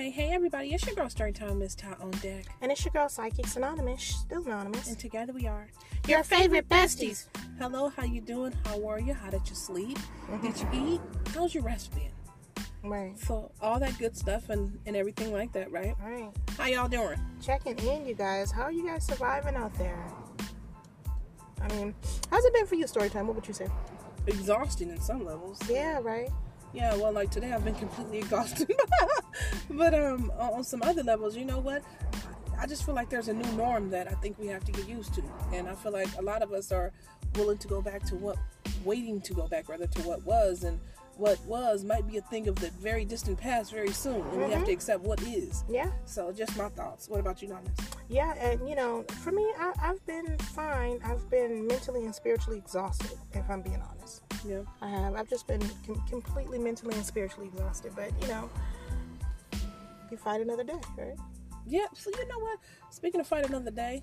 Hey, hey, everybody! It's your girl Storytime Miss Ty on deck, And it's your girl, Psychics Anonymous, still anonymous. and together we are Your favorite besties. Hello, how you doing? How are you? How did you sleep? Mm-hmm. Did you eat? How's your rest been? Right. So all that good stuff and and everything like that, right? Right. How y'all doing? Checking in, you guys. How are you guys surviving out there? I mean, how's it been for you, Storytime? What would you say? Exhausting in some levels. Yeah, right. Yeah, well, like today I've been completely exhausted, but um, on some other levels, you know what? I just feel like there's a new norm that I think we have to get used to, and I feel like a lot of us are willing to go back to what, waiting to go back rather to what was, and what was might be a thing of the very distant past very soon, and we have to accept what is. Yeah. So, just my thoughts. What about you, Nanas? Yeah, and you know, for me, I, I've been fine. I've been mentally and spiritually exhausted, if I'm being honest. Yeah. I have. I've just been com- completely mentally and spiritually exhausted. But you know, you fight another day, right? Yeah. So you know what? Speaking of fight another day,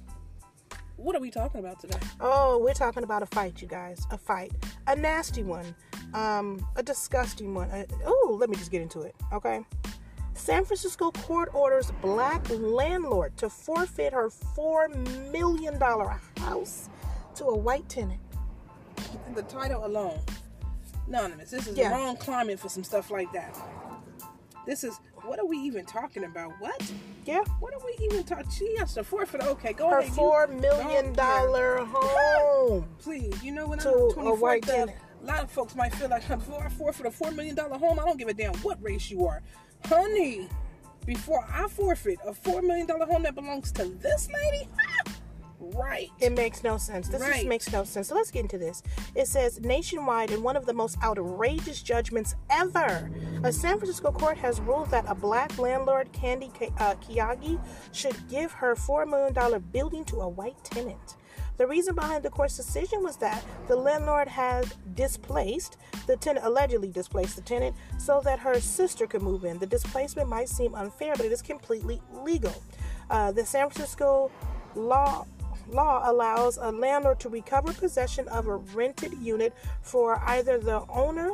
what are we talking about today? Oh, we're talking about a fight, you guys. A fight. A nasty one. Um, a disgusting one. oh, let me just get into it, okay? San Francisco court orders black landlord to forfeit her $4 million house to a white tenant. the title alone, anonymous. This is Yeah. the wrong climate for some stuff like that. This is what are we even talking about? What? Yeah. What are we even talking? She has to forfeit. Okay, go Her ahead. $4 million home. Please, you know when To I'm a 24 white. A lot of folks might feel like before I forfeit a four million dollar home, I don't give a damn what race you are, honey. Before I forfeit a four million dollar home that belongs to this lady, right? It makes no sense. This Right. just makes no sense. So let's get into this. It says nationwide, in one of the most outrageous judgments ever, a San Francisco court has ruled that a black landlord, Candy uh, Kiyagi, should give her $4 million building to a white tenant. The reason behind the court's decision was that the landlord had displaced the tenant, allegedly displaced the tenant, so that her sister could move in. The displacement might seem unfair, but it is completely legal. Uh, the San Francisco law law allows a landlord to recover possession of a rented unit for either the owner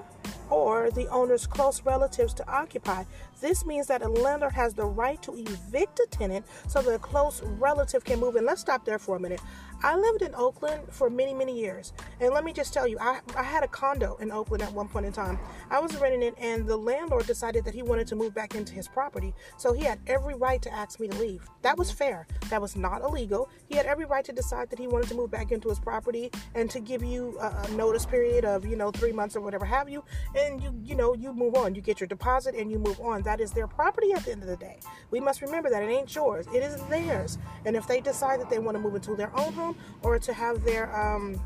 or the owner's close relatives to occupy. This means that a landlord has the right to evict a tenant so that a close relative can move in. Let's stop there for a minute. I lived in Oakland for many, many years. And let me just tell you, I, I had a condo in Oakland at one point in time. I was renting it, and the landlord decided that he wanted to move back into his property. So he had every right to ask me to leave. That was fair. That was not illegal. He had every right to decide that he wanted to move back into his property and to give you a, a notice period of, you know, three months or whatever have you. And you, you know, you move on. You get your deposit and you move on. That is their property at the end of the day. We must remember that it ain't yours. It is theirs. And if they decide that they want to move into their own home or to have their um,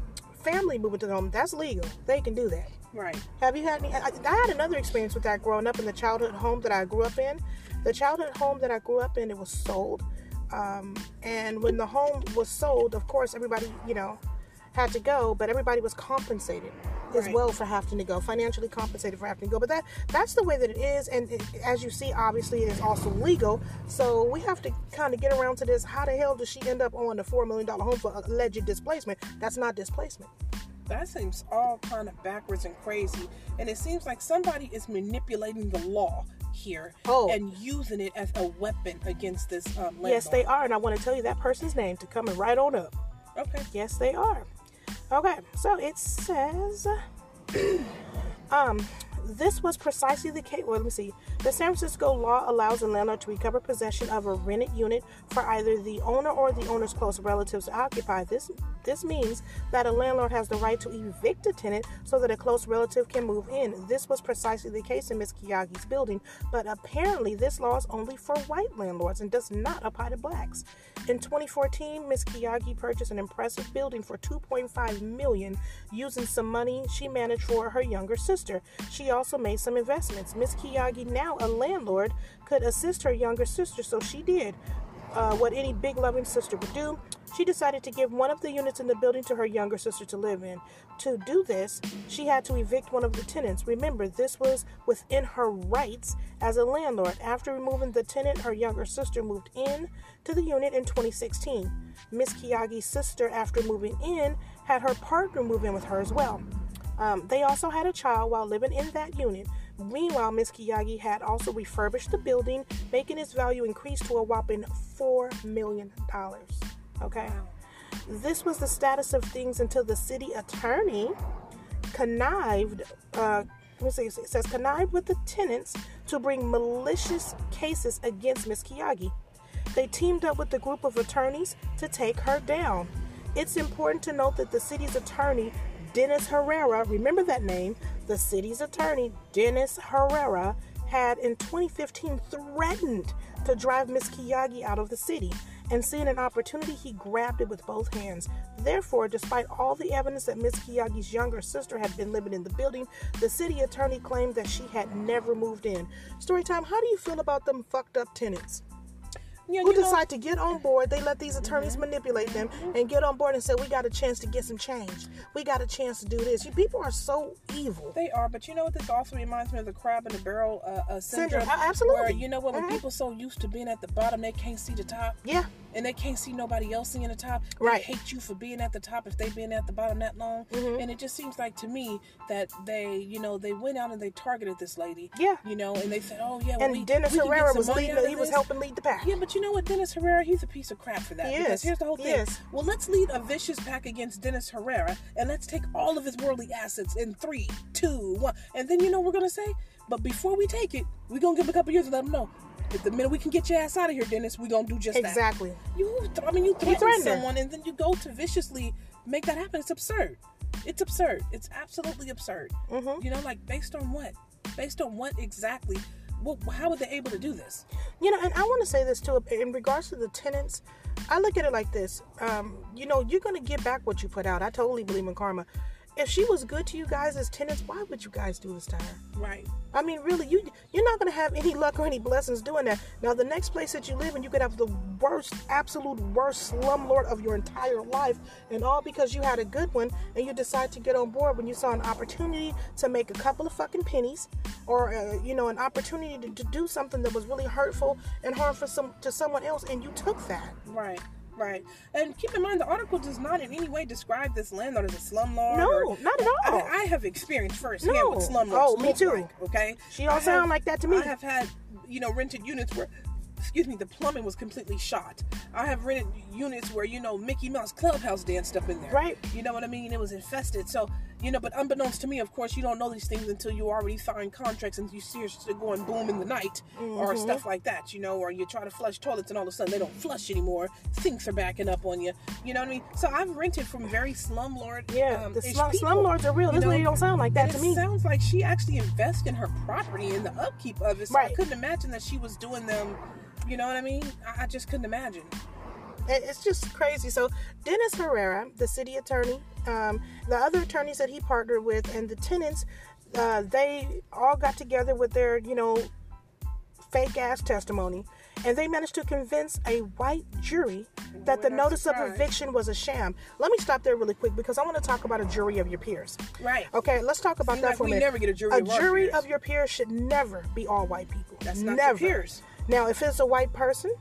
family move into the home, that's legal. They can do that. Right. Have you had any? I, I had another experience with that growing up in the childhood home that I grew up in. The childhood home that I grew up in, it was sold. Um, and when the home was sold, of course, everybody, you know, had to go, but everybody was compensated as Right. well for having to go, financially compensated for having to go. But that that's the way that it is, and it, as you see, obviously, it is also legal. So we have to kind of get around to this. How the hell does she end up on a four million dollar home for alleged displacement? That's not displacement. That seems all kind of backwards and crazy. And it seems like somebody is manipulating the law here Oh. and using it as a weapon against this um. Yes, they are, and I want to tell you that person's name to come and right on up. Okay. Yes, they are. Okay, so it says, um, this was precisely the case. Well, let me see. The San Francisco law allows a landlord to recover possession of a rented unit for either the owner or the owner's close relatives to occupy. This this means that a landlord has the right to evict a tenant so that a close relative can move in. This was precisely the case in Miss Kiyagi's building, but apparently this law is only for white landlords and does not apply to blacks. In 2014, Ms. Kiyagi purchased an impressive building for 2.5 million using some money she managed for her younger sister. She also made some investments. Ms. Kiyagi, now a landlord, could assist her younger sister, so she did. Uh, what any big loving sister would do, she decided to give one of the units in the building to her younger sister to live in. To do this, she had to evict one of the tenants. Remember, this was within her rights as a landlord. After removing the tenant, her younger sister moved in to the unit in 2016. Miss Kiyagi's sister, after moving in, had her partner move in with her as well. Um, they also had a child while living in that unit. Meanwhile, Miss Kiyagi had also refurbished the building, making its value increase to a whopping $4 million. Okay? This was the status of things until the city attorney connived, uh, let me see, it says connived with the tenants to bring malicious cases against Ms. Kiyagi. They teamed up with a group of attorneys to take her down. It's important to note that the city's attorney, Dennis Herrera, remember that name, the city's attorney, Dennis Herrera, had in 2015 threatened to drive Ms. Kiyagi out of the city and seeing an opportunity, he grabbed it with both hands. Therefore, despite all the evidence that Miss Kiyagi's younger sister had been living in the building, the city attorney claimed that she had never moved in. Storytime, how do you feel about them fucked up tenants? Yeah, who you know- decide to get on board. They let these attorneys manipulate them and get on board and say, "We got a chance to get some change. We got a chance to do this." You people are so evil. They are, but you know what? This also reminds me of the crab in the barrel uh, uh, syndrome. Syndrome, absolutely. Where you know what? When Mhm. people so used to being at the bottom, they can't see the top, Yeah, and they can't see nobody else seeing the top. Right. Hate you for being at the top if they've been at the bottom that long. Mm-hmm. And it just seems like to me that they, you know, they went out and they targeted this lady. Yeah. You know, and they said, "Oh yeah." well, and we, Dennis we Herrera was leading. He was helping lead the pack. Yeah, but you know what, Dennis Herrera, he's a piece of crap for that. He because is. here's the whole thing. is. Well, let's lead a vicious pack against Dennis Herrera, and let's take all of his worldly assets in three, two, one, and then you know what we're gonna say. But before we take it, we're gonna give him a couple years to let him know. The minute we can get your ass out of here, Dennis, we're gonna do just that. Exactly. You, I mean, you threaten threatened her. someone, and then you go to viciously make that happen. It's absurd. It's absurd. It's absolutely absurd. Mhm. You know, like based on what? Based on what exactly? Well, how were they able to do this? You know, and I want to say this too in regards to the tenants. I look at it like this. Um, you know, you're to get back what you put out. I totally believe in karma. If she was good to you guys as tenants, why would you guys do this to her? Right. I mean, really, you you're not going to have any luck or any blessings doing that. Now, the next place that you live in, you could have the worst, absolute worst slumlord of your entire life, and all because you had a good one, and you decide to get on board when you saw an opportunity to make a couple of fucking pennies, or uh, you know, an opportunity to, to do something that was really hurtful and harmful some to someone else, and you took that. Right, right. And keep in mind, the article does not in any way describe this landlord as a slumlord. No, or- not at all. I, I have experienced firsthand No. what slumlords Oh, me too. like, okay, She don't I sound have- like that to me. I have had, you know, rented units where, excuse me, the plumbing was completely shot. I have rented units where you know Mickey Mouse Clubhouse danced up in there. Right. You know what I mean? It was infested. So you know, but unbeknownst to me, of course, you don't know these things until you already signed contracts and you see your shit going boom in the night or Mm-hmm. stuff like that. You know, or you try to flush toilets and all of a sudden they don't flush anymore. Sinks are backing up on you. You know what I mean? So I've rented from very slumlord. Yeah, um, the slum, slumlords are real. you This know? lady don't sound like that to it me. sounds like she actually invests in her property and the upkeep of it. So I couldn't imagine that she was doing them. You know what I mean? I, I just couldn't imagine. It's just crazy. So Dennis Herrera, the city attorney, um, the other attorneys that he partnered with, and the tenants, uh, they all got together with their, you know, fake ass testimony, and they managed to convince a white jury that the We're notice of eviction was a sham. Let me stop there really quick because I want to talk about a jury of your peers. Right. Okay, let's talk about that like for a we minute. never get a jury A of jury of your peers should never be all white people. That's not your never. peers. Now, if it's a white person,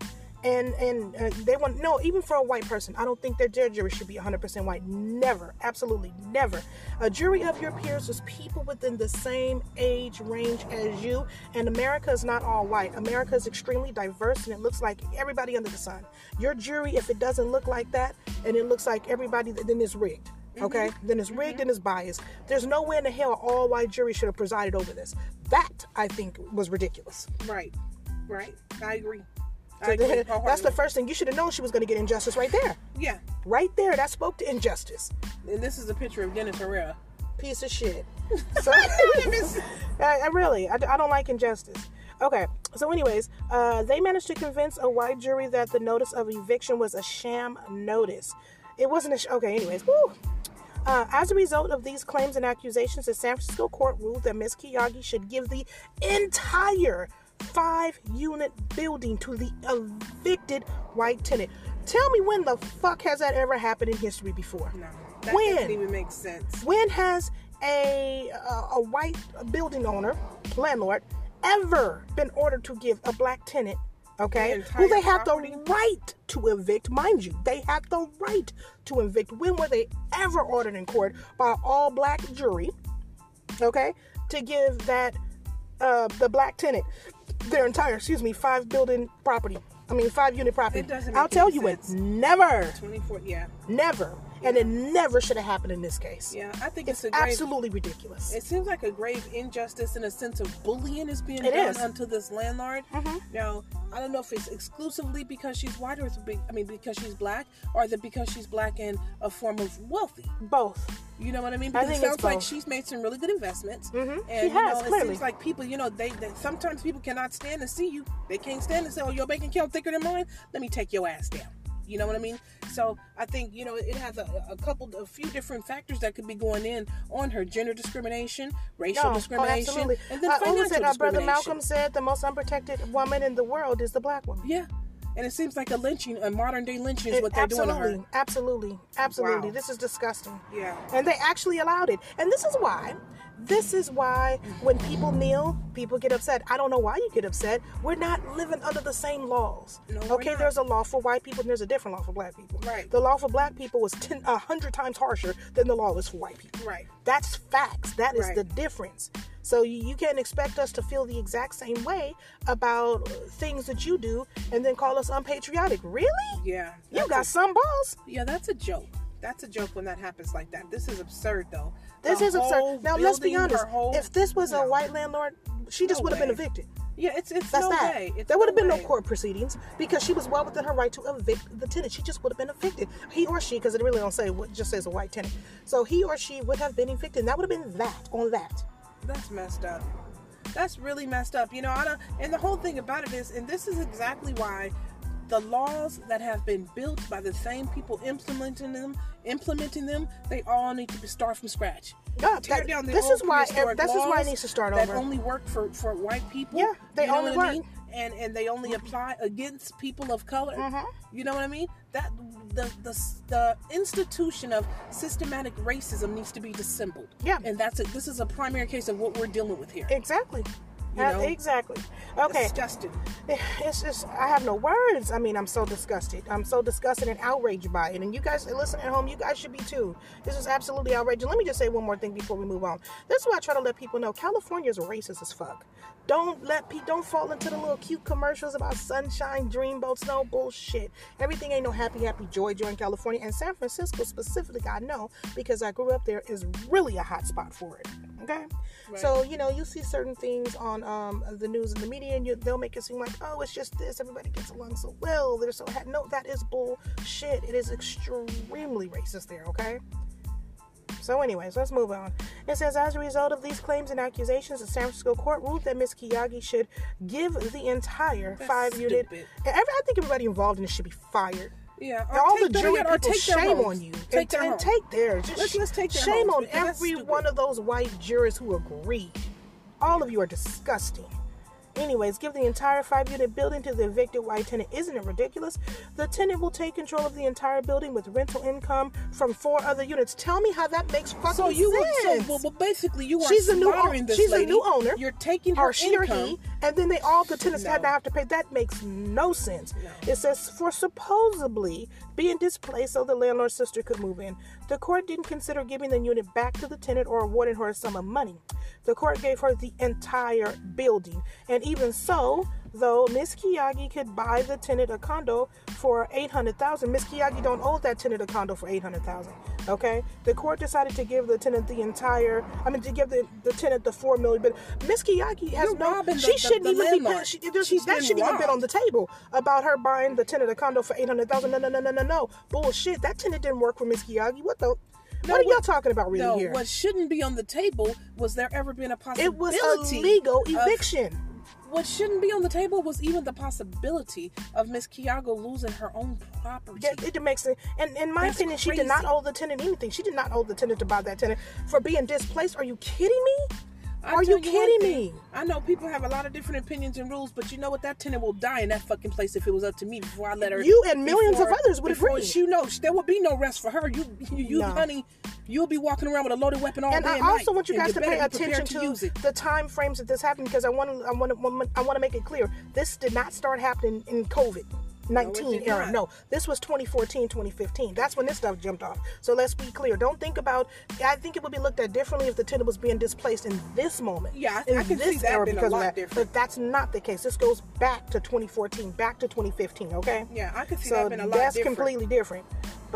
and and uh, they want no, even for a white person, I don't think that their jury should be 100% white. Never, absolutely never. A jury of your peers is people within the same age range as you, and America is not all white. America is extremely diverse, and it looks like everybody under the sun. Your jury, if it doesn't look like that, and it looks like everybody, then it's rigged. Okay, then it's rigged and it's biased. There's no way in the hell all white jury should have presided over this. That I think was ridiculous. Right. Right. I agree. So that's the first thing you should have known she was going to get injustice right there. Yeah. Right there, that spoke to injustice. And this is a picture of Dennis Herrera. Piece of shit. So, I, I really, I, I don't like injustice. Okay, so anyways, uh, they managed to convince a white jury that the notice of eviction was a sham notice. It wasn't a sh- okay. Anyways. Uh, as a result of these claims and accusations, the San Francisco court ruled that Ms. Kiyagi should give the entire five unit building to the evicted white tenant. Tell me when the fuck has that ever happened in history before? No. That When? doesn't even make sense. When has a, a a white building owner, landlord, ever been ordered to give a black tenant, okay, The who they have property? the right to evict, mind you, they have the right to evict. When were they ever ordered in court by all black jury, okay, to give that uh, the black tenant their entire, excuse me, five building property. I mean, five unit property. It doesn't I'll tell you it. Never, 24. Yeah. never, and it never should have happened in this case. Yeah. I think It's it's, a grave. absolutely ridiculous. It seems like a grave injustice in a sense of bullying is being It done is. unto this landlord. Mhm. Now, I don't know if it's exclusively because she's white or be- I mean because she's black, or is it because she's black and a form of wealthy? Both. You know what I mean? I Because think it sounds like she's made some really good investments. Mhm. And She you has, know, it clearly. seems like people, you know, they, they sometimes people cannot stand to see you. They can't stand to say, "Oh, your bank account thicker than mine. Let me take your ass down." You know what I mean? So I think you know it has a, a couple, a few different factors that could be going in on her: gender discrimination, racial No, oh, discrimination, absolutely. and then Uh, who financial it? Our brother. Malcolm said the most unprotected woman in the world is the black woman. Yeah, and it seems like a lynching, a modern day lynching, is what they're absolutely, doing to her. absolutely, absolutely. Wow. This is disgusting. Yeah. And they actually allowed it. And this is why. This is why when people kneel, people get upset. I don't know why you get upset. We're not living under the same laws. No, okay, there's a law for white people and there's a different law for black people. Right. The law for black people was ten, a hundred times harsher than the law is for white people. Right. That's facts. That is Right. the difference. So you, you can't expect us to feel the exact same way about things that you do and then call us unpatriotic. Really? Yeah. You got a- some balls. Yeah, that's a joke. That's a joke when that happens like that. This is absurd, though. This The is absurd. Now let's be honest. whole- if this was a white landlord, she just No would have been evicted. yeah, it's it's That's no that. way. It's there would have been no court proceedings because she was well within her right to evict the tenant. She just would have been evicted. He or she, because it really don't say what just says a white tenant. So he or she would have been evicted. And that would have been that on that. That's messed up. That's really messed up. You know, I don't, and the whole thing about it is, and this is exactly why the laws that have been built by the same people implementing them, implementing them, they all need to be start from scratch. Yeah, Tear that- down the this is why- this is why it needs to start that over. only work for for white people. Yeah, they you know only what I work. mean? And and they only apply against people of color. Mhm. You know what I mean? That the the the institution of systematic racism needs to be dissembled. Yeah. and that's it. This is a primary case of what we're dealing with here. Exactly. Uh, know? exactly. Okay. Disgusted. It's just I have no words. I mean, I'm so disgusted. I'm so disgusted and outraged by it. And you guys listen at home, you guys should be too. This is absolutely outrageous. Let me just say one more thing before we move on. This is why I try to let people know California is racist as fuck. Don't let pe- don't fall into the little cute commercials about sunshine, dreamboats, no bullshit. Everything ain't no happy, happy, joy, joy in California. And San Francisco specifically, I know because I grew up there, is really a hot spot for it. Okay? Right. So, you know, you see certain things on um, the news and the media, and you, they'll make it seem like, oh, it's just this. Everybody gets along so well. They're so ha-. no. That is bullshit. It is extremely racist there. Okay. So, anyways, let's move on. It says, as a result of these claims and accusations, the San Francisco court ruled that Miss Kiyagi should give the entire That's five-unit. I think everybody involved in this should be fired. Yeah, or All the jury people, take shame on you. Take and, their and take theirs. Just Let's- let's take their shame on every one of those white jurors who agreed. All of you are disgusting. Anyways, give the entire five unit building to the evicted white tenant. Isn't it ridiculous? The tenant will take control of the entire building with rental income from four other units. Tell me how that makes fucking So you sense. were so well, well, basically you are She's a new slaughtering o- this she's a new owner. You're taking her or she income. or he, and then they all the tenants had No. to have to pay. That makes no sense. No. It says for supposedly being displaced so the landlord's sister could move in. The court didn't consider giving the unit back to the tenant or awarding her a sum of money. The court gave her the entire building, and even so, though Miss Kiyagi could buy the tenant a condo for eight hundred thousand, Miss Kiyagi don't owe that tenant a condo for eight hundred thousand. Okay, the court decided to give the tenant the entire. I mean, to give the, the tenant the four million. But Miss Kiyagi has You're no she the- shouldn't the even be. landlord. Put, she, that shouldn't even been on the table about her buying the tenant a condo for eight hundred thousand. No, no, no, no, no, no. Bullshit. That tenant didn't work for Miss Kiyagi. What the? No, what are y'all talking about really no, here? what shouldn't be on the table was there ever been a possibility? it was a legal of- eviction. what shouldn't be on the table was even the possibility of Miss Kiago losing her own property. Yeah, it makes sense. And in my That's opinion, she did not owe the tenant anything. She did not owe the tenant to buy that tenant for being displaced. Are you kidding me? I Are tell you kidding me? I know people have a lot of different opinions and rules, but you know what? That tenant will die in that fucking place if it was up to me before I let her. You and millions of others would before agree. She knows there will be no rest for her. You, you, you No. honey, you'll be walking around with a loaded weapon all and day I also want you guys to pay attention to to the time frames that this happened because I want to I want to I want to make it clear this did not start happening in COVID. 19 did era. not. No, this was 2014, 2015. That's when this stuff jumped off. So let's be clear. Don't think about. I think it would be looked at differently if the tenant was being displaced in this moment. Yeah, I- I can this see that being a lot of that. different. But that's not the case. This goes back to 2014, back to 2015. Okay. Yeah, I could see So that being a lot that's different. completely different.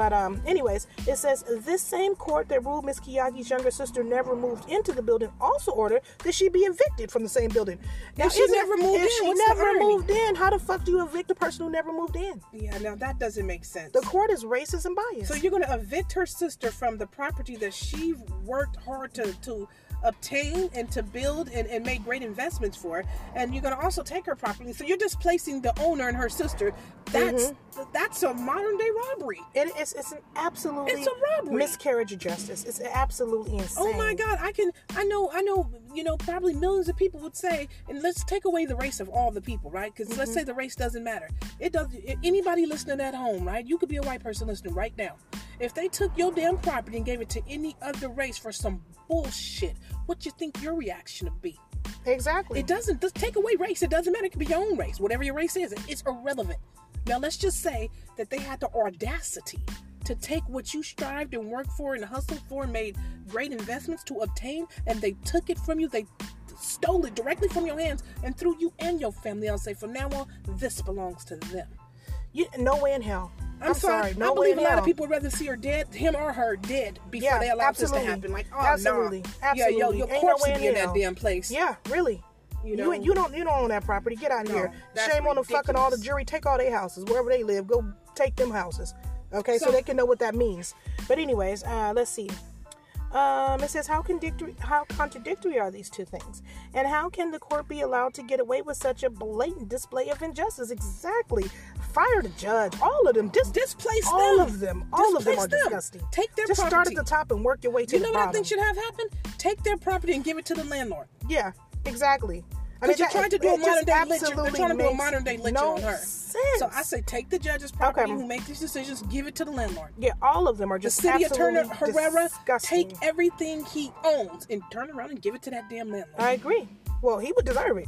But um, anyways, it says this same court that ruled Miss Kiyagi's younger sister never moved into the building also ordered that she be evicted from the same building. Now, If she never moved in, she never moved in, how the fuck do you evict a person who never moved in? Yeah, now that doesn't make sense. The court is racist and biased. So you're going to evict her sister from the property that she worked hard to to obtain and to build and, and make great investments for, and you're going to also take her property. So you're displacing the owner and her sister. That's Mm-hmm. that's a modern day robbery. It is. It's an absolutely It's a robbery. miscarriage of justice. It's absolutely insane. Oh my God! I can. I know. I know. You know, probably millions of people would say, and let's take away the race of all the people, right? Because let's mm-hmm. say the race doesn't matter. It does. Anybody listening at home, right? You could be a white person listening right now. If they took your damn property and gave it to any other race for some bullshit, what you think your reaction would be? Exactly. It doesn't just take away race. It doesn't matter. It could be your own race, whatever your race is. It's irrelevant. Now let's just say that they had the audacity to take what you strived and worked for and hustled for and made great investments to obtain, and they took it from you. They stole it directly from your hands and threw you and your family out and say, from now on, this belongs to them. You, no way in hell. I'm, sorry. No I believe a lot hell. of people would rather see her dead, him or her dead, before Yeah, they allow absolutely. this to happen. Like, oh Absolutely. no, Absolutely. yeah, yo, your Ain't no corpse way in be in that damn place. Yeah, really. You You, know? you don't you don't own that property. Get out of No, here. Shame on the fucking all the jury. Take all their houses wherever they live. Go take them houses. Okay, so, So- they can know what that means. But anyways, uh, let's see. Um, it says how contradictory how contradictory are these two things, and how can the court be allowed to get away with such a blatant display of injustice? Exactly. Fire the judge. All of them. Dis- Displace all them. of them. All of them are them. disgusting. Take their Just start at the top and work your way to You the know what bottom. I think should have happened? Take their property and give it to the landlord. Yeah, exactly. I Because you're that- trying to do a modern day lynch. They're trying to do a modern day no on her. Sense. So I say take the judge's property Okay. who make these decisions, give it to the landlord. yeah, all of them are The city attorney Herrera disgusting. take everything he owns and turn around and give it to that damn landlord. I agree. Well, he would deserve it.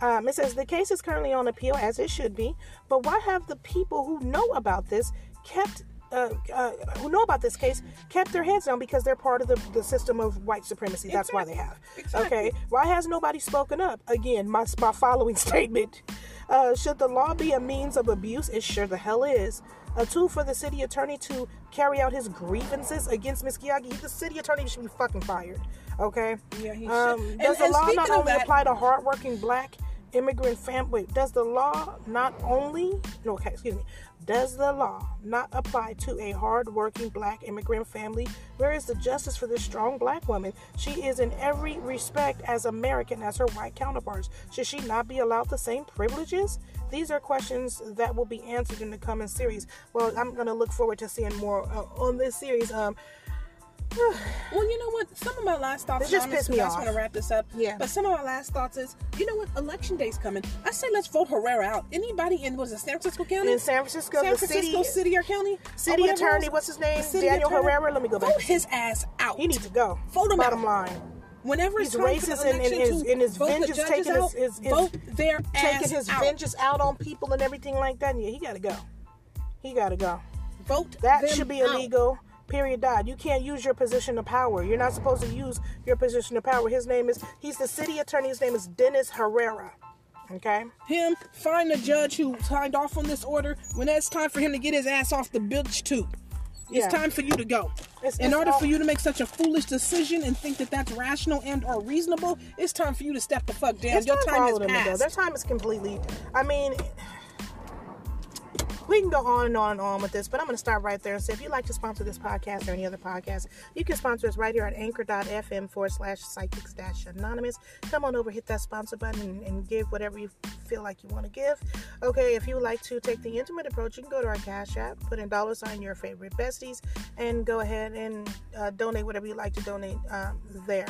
Um, it says the case is currently on appeal, as it should be. But why have the people who know about this kept, uh, uh, who know about this case, kept their heads down because they're part of the, the system of white supremacy? That's why they have. Exactly. Okay. Why has nobody spoken up? Again, my my following statement: uh, Should the law be a means of abuse? It sure the hell is. A tool for the city attorney to carry out his grievances against Ms. Kiyagi. The city attorney should be fucking fired. Okay. Yeah, he should. Um, And- does the and law not only that- apply to hardworking black immigrant family does the law not only? No, okay, excuse me. Does the law not apply to a hardworking black immigrant family? Where is the justice for this strong black woman? She is in every respect as American as her white counterparts. Should she not be allowed the same privileges? These are questions that will be answered in the coming series. Well, I'm gonna look forward to seeing more uh, on this series. Um, Well, you know what? Some of my last thoughts. This just pissed me I just want to wrap this up. Yeah. But some of my last thoughts is, you know what? Election day's coming. I say let's vote Herrera out. Anybody in was it San Francisco County? in San Francisco, San Francisco city city or county? city Or attorney, what's his name? Daniel attorney. Herrera. Let me go back. Vote his ass out. He needs to go. Vote him Bottom out. line. Whenever He's it's time for racist and- and his- and his vengeance taking his- out, his- his- their Taking his out. vengeance out on people and everything like that. Yeah, he got to go. He got to go. Vote That should be out. Period. Dot. You can't use your position of power. You're not supposed to use your position of power. His name is. He's the city attorney. His name is Dennis Herrera. Okay. Him find the judge who signed off on this order. When it's time for him to get his ass off the bilge too. it's Yeah. time for you to go. It's- In it's order all- for you to make such a foolish decision and think that that's rational and or reasonable, it's time for you to step the fuck down. It's Your time time all has them passed. Their time is completely. I mean, we can go on and on and on with this, but I'm going to start right there and say if you'd like to sponsor this podcast or any other podcast, you can sponsor us right here at anchor.fm forward slash psychics dash anonymous. Come on over, hit that sponsor button, and, and give whatever you feel like you want to give. Okay, if you would like to take the intimate approach, you can go to our Cash App, put in dollar sign your favorite besties, and go ahead and uh, donate whatever you like to donate um, there.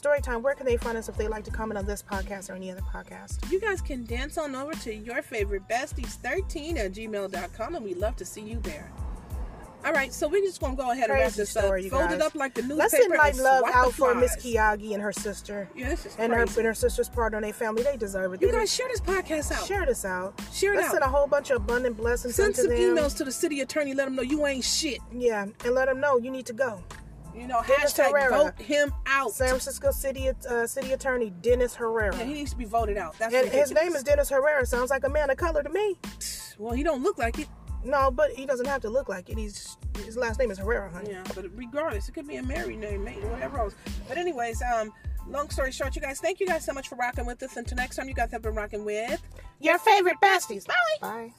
Storytime, where can they find us if they like to comment on this podcast or any other podcast? You guys can dance on over to your favorite besties13 at gmail.com and we'd love to see you there. All right, so we're just gonna go ahead and wrap this story, up. you Fold it guys. up like the newspaper. Let's send and love out for Miss. Kiyagi and her sister. Yeah, this is And her, and her sister's partner and their family. They deserve it. You They guys share this podcast out. share this out. Share it Let's out. send a whole bunch of abundant blessings Send some them. emails to the city attorney. Let them know you ain't shit. Yeah, and let them know you need to go. You know, Dennis hashtag Herrera. vote him out. San Francisco City uh, City Attorney Dennis Herrera. Yeah, he needs to be voted out. That's and his name is Dennis Herrera. Sounds like a man of color to me. Well, he don't look like it. No, but he doesn't have to look like it. He's his last name is Herrera, honey. Yeah, but regardless, it could be a married name, mate, whatever else. But anyways, um, long story short, you guys, thank you guys so much for rocking with us. Until next time, you guys have been rocking with. Your favorite besties. Bye. Bye.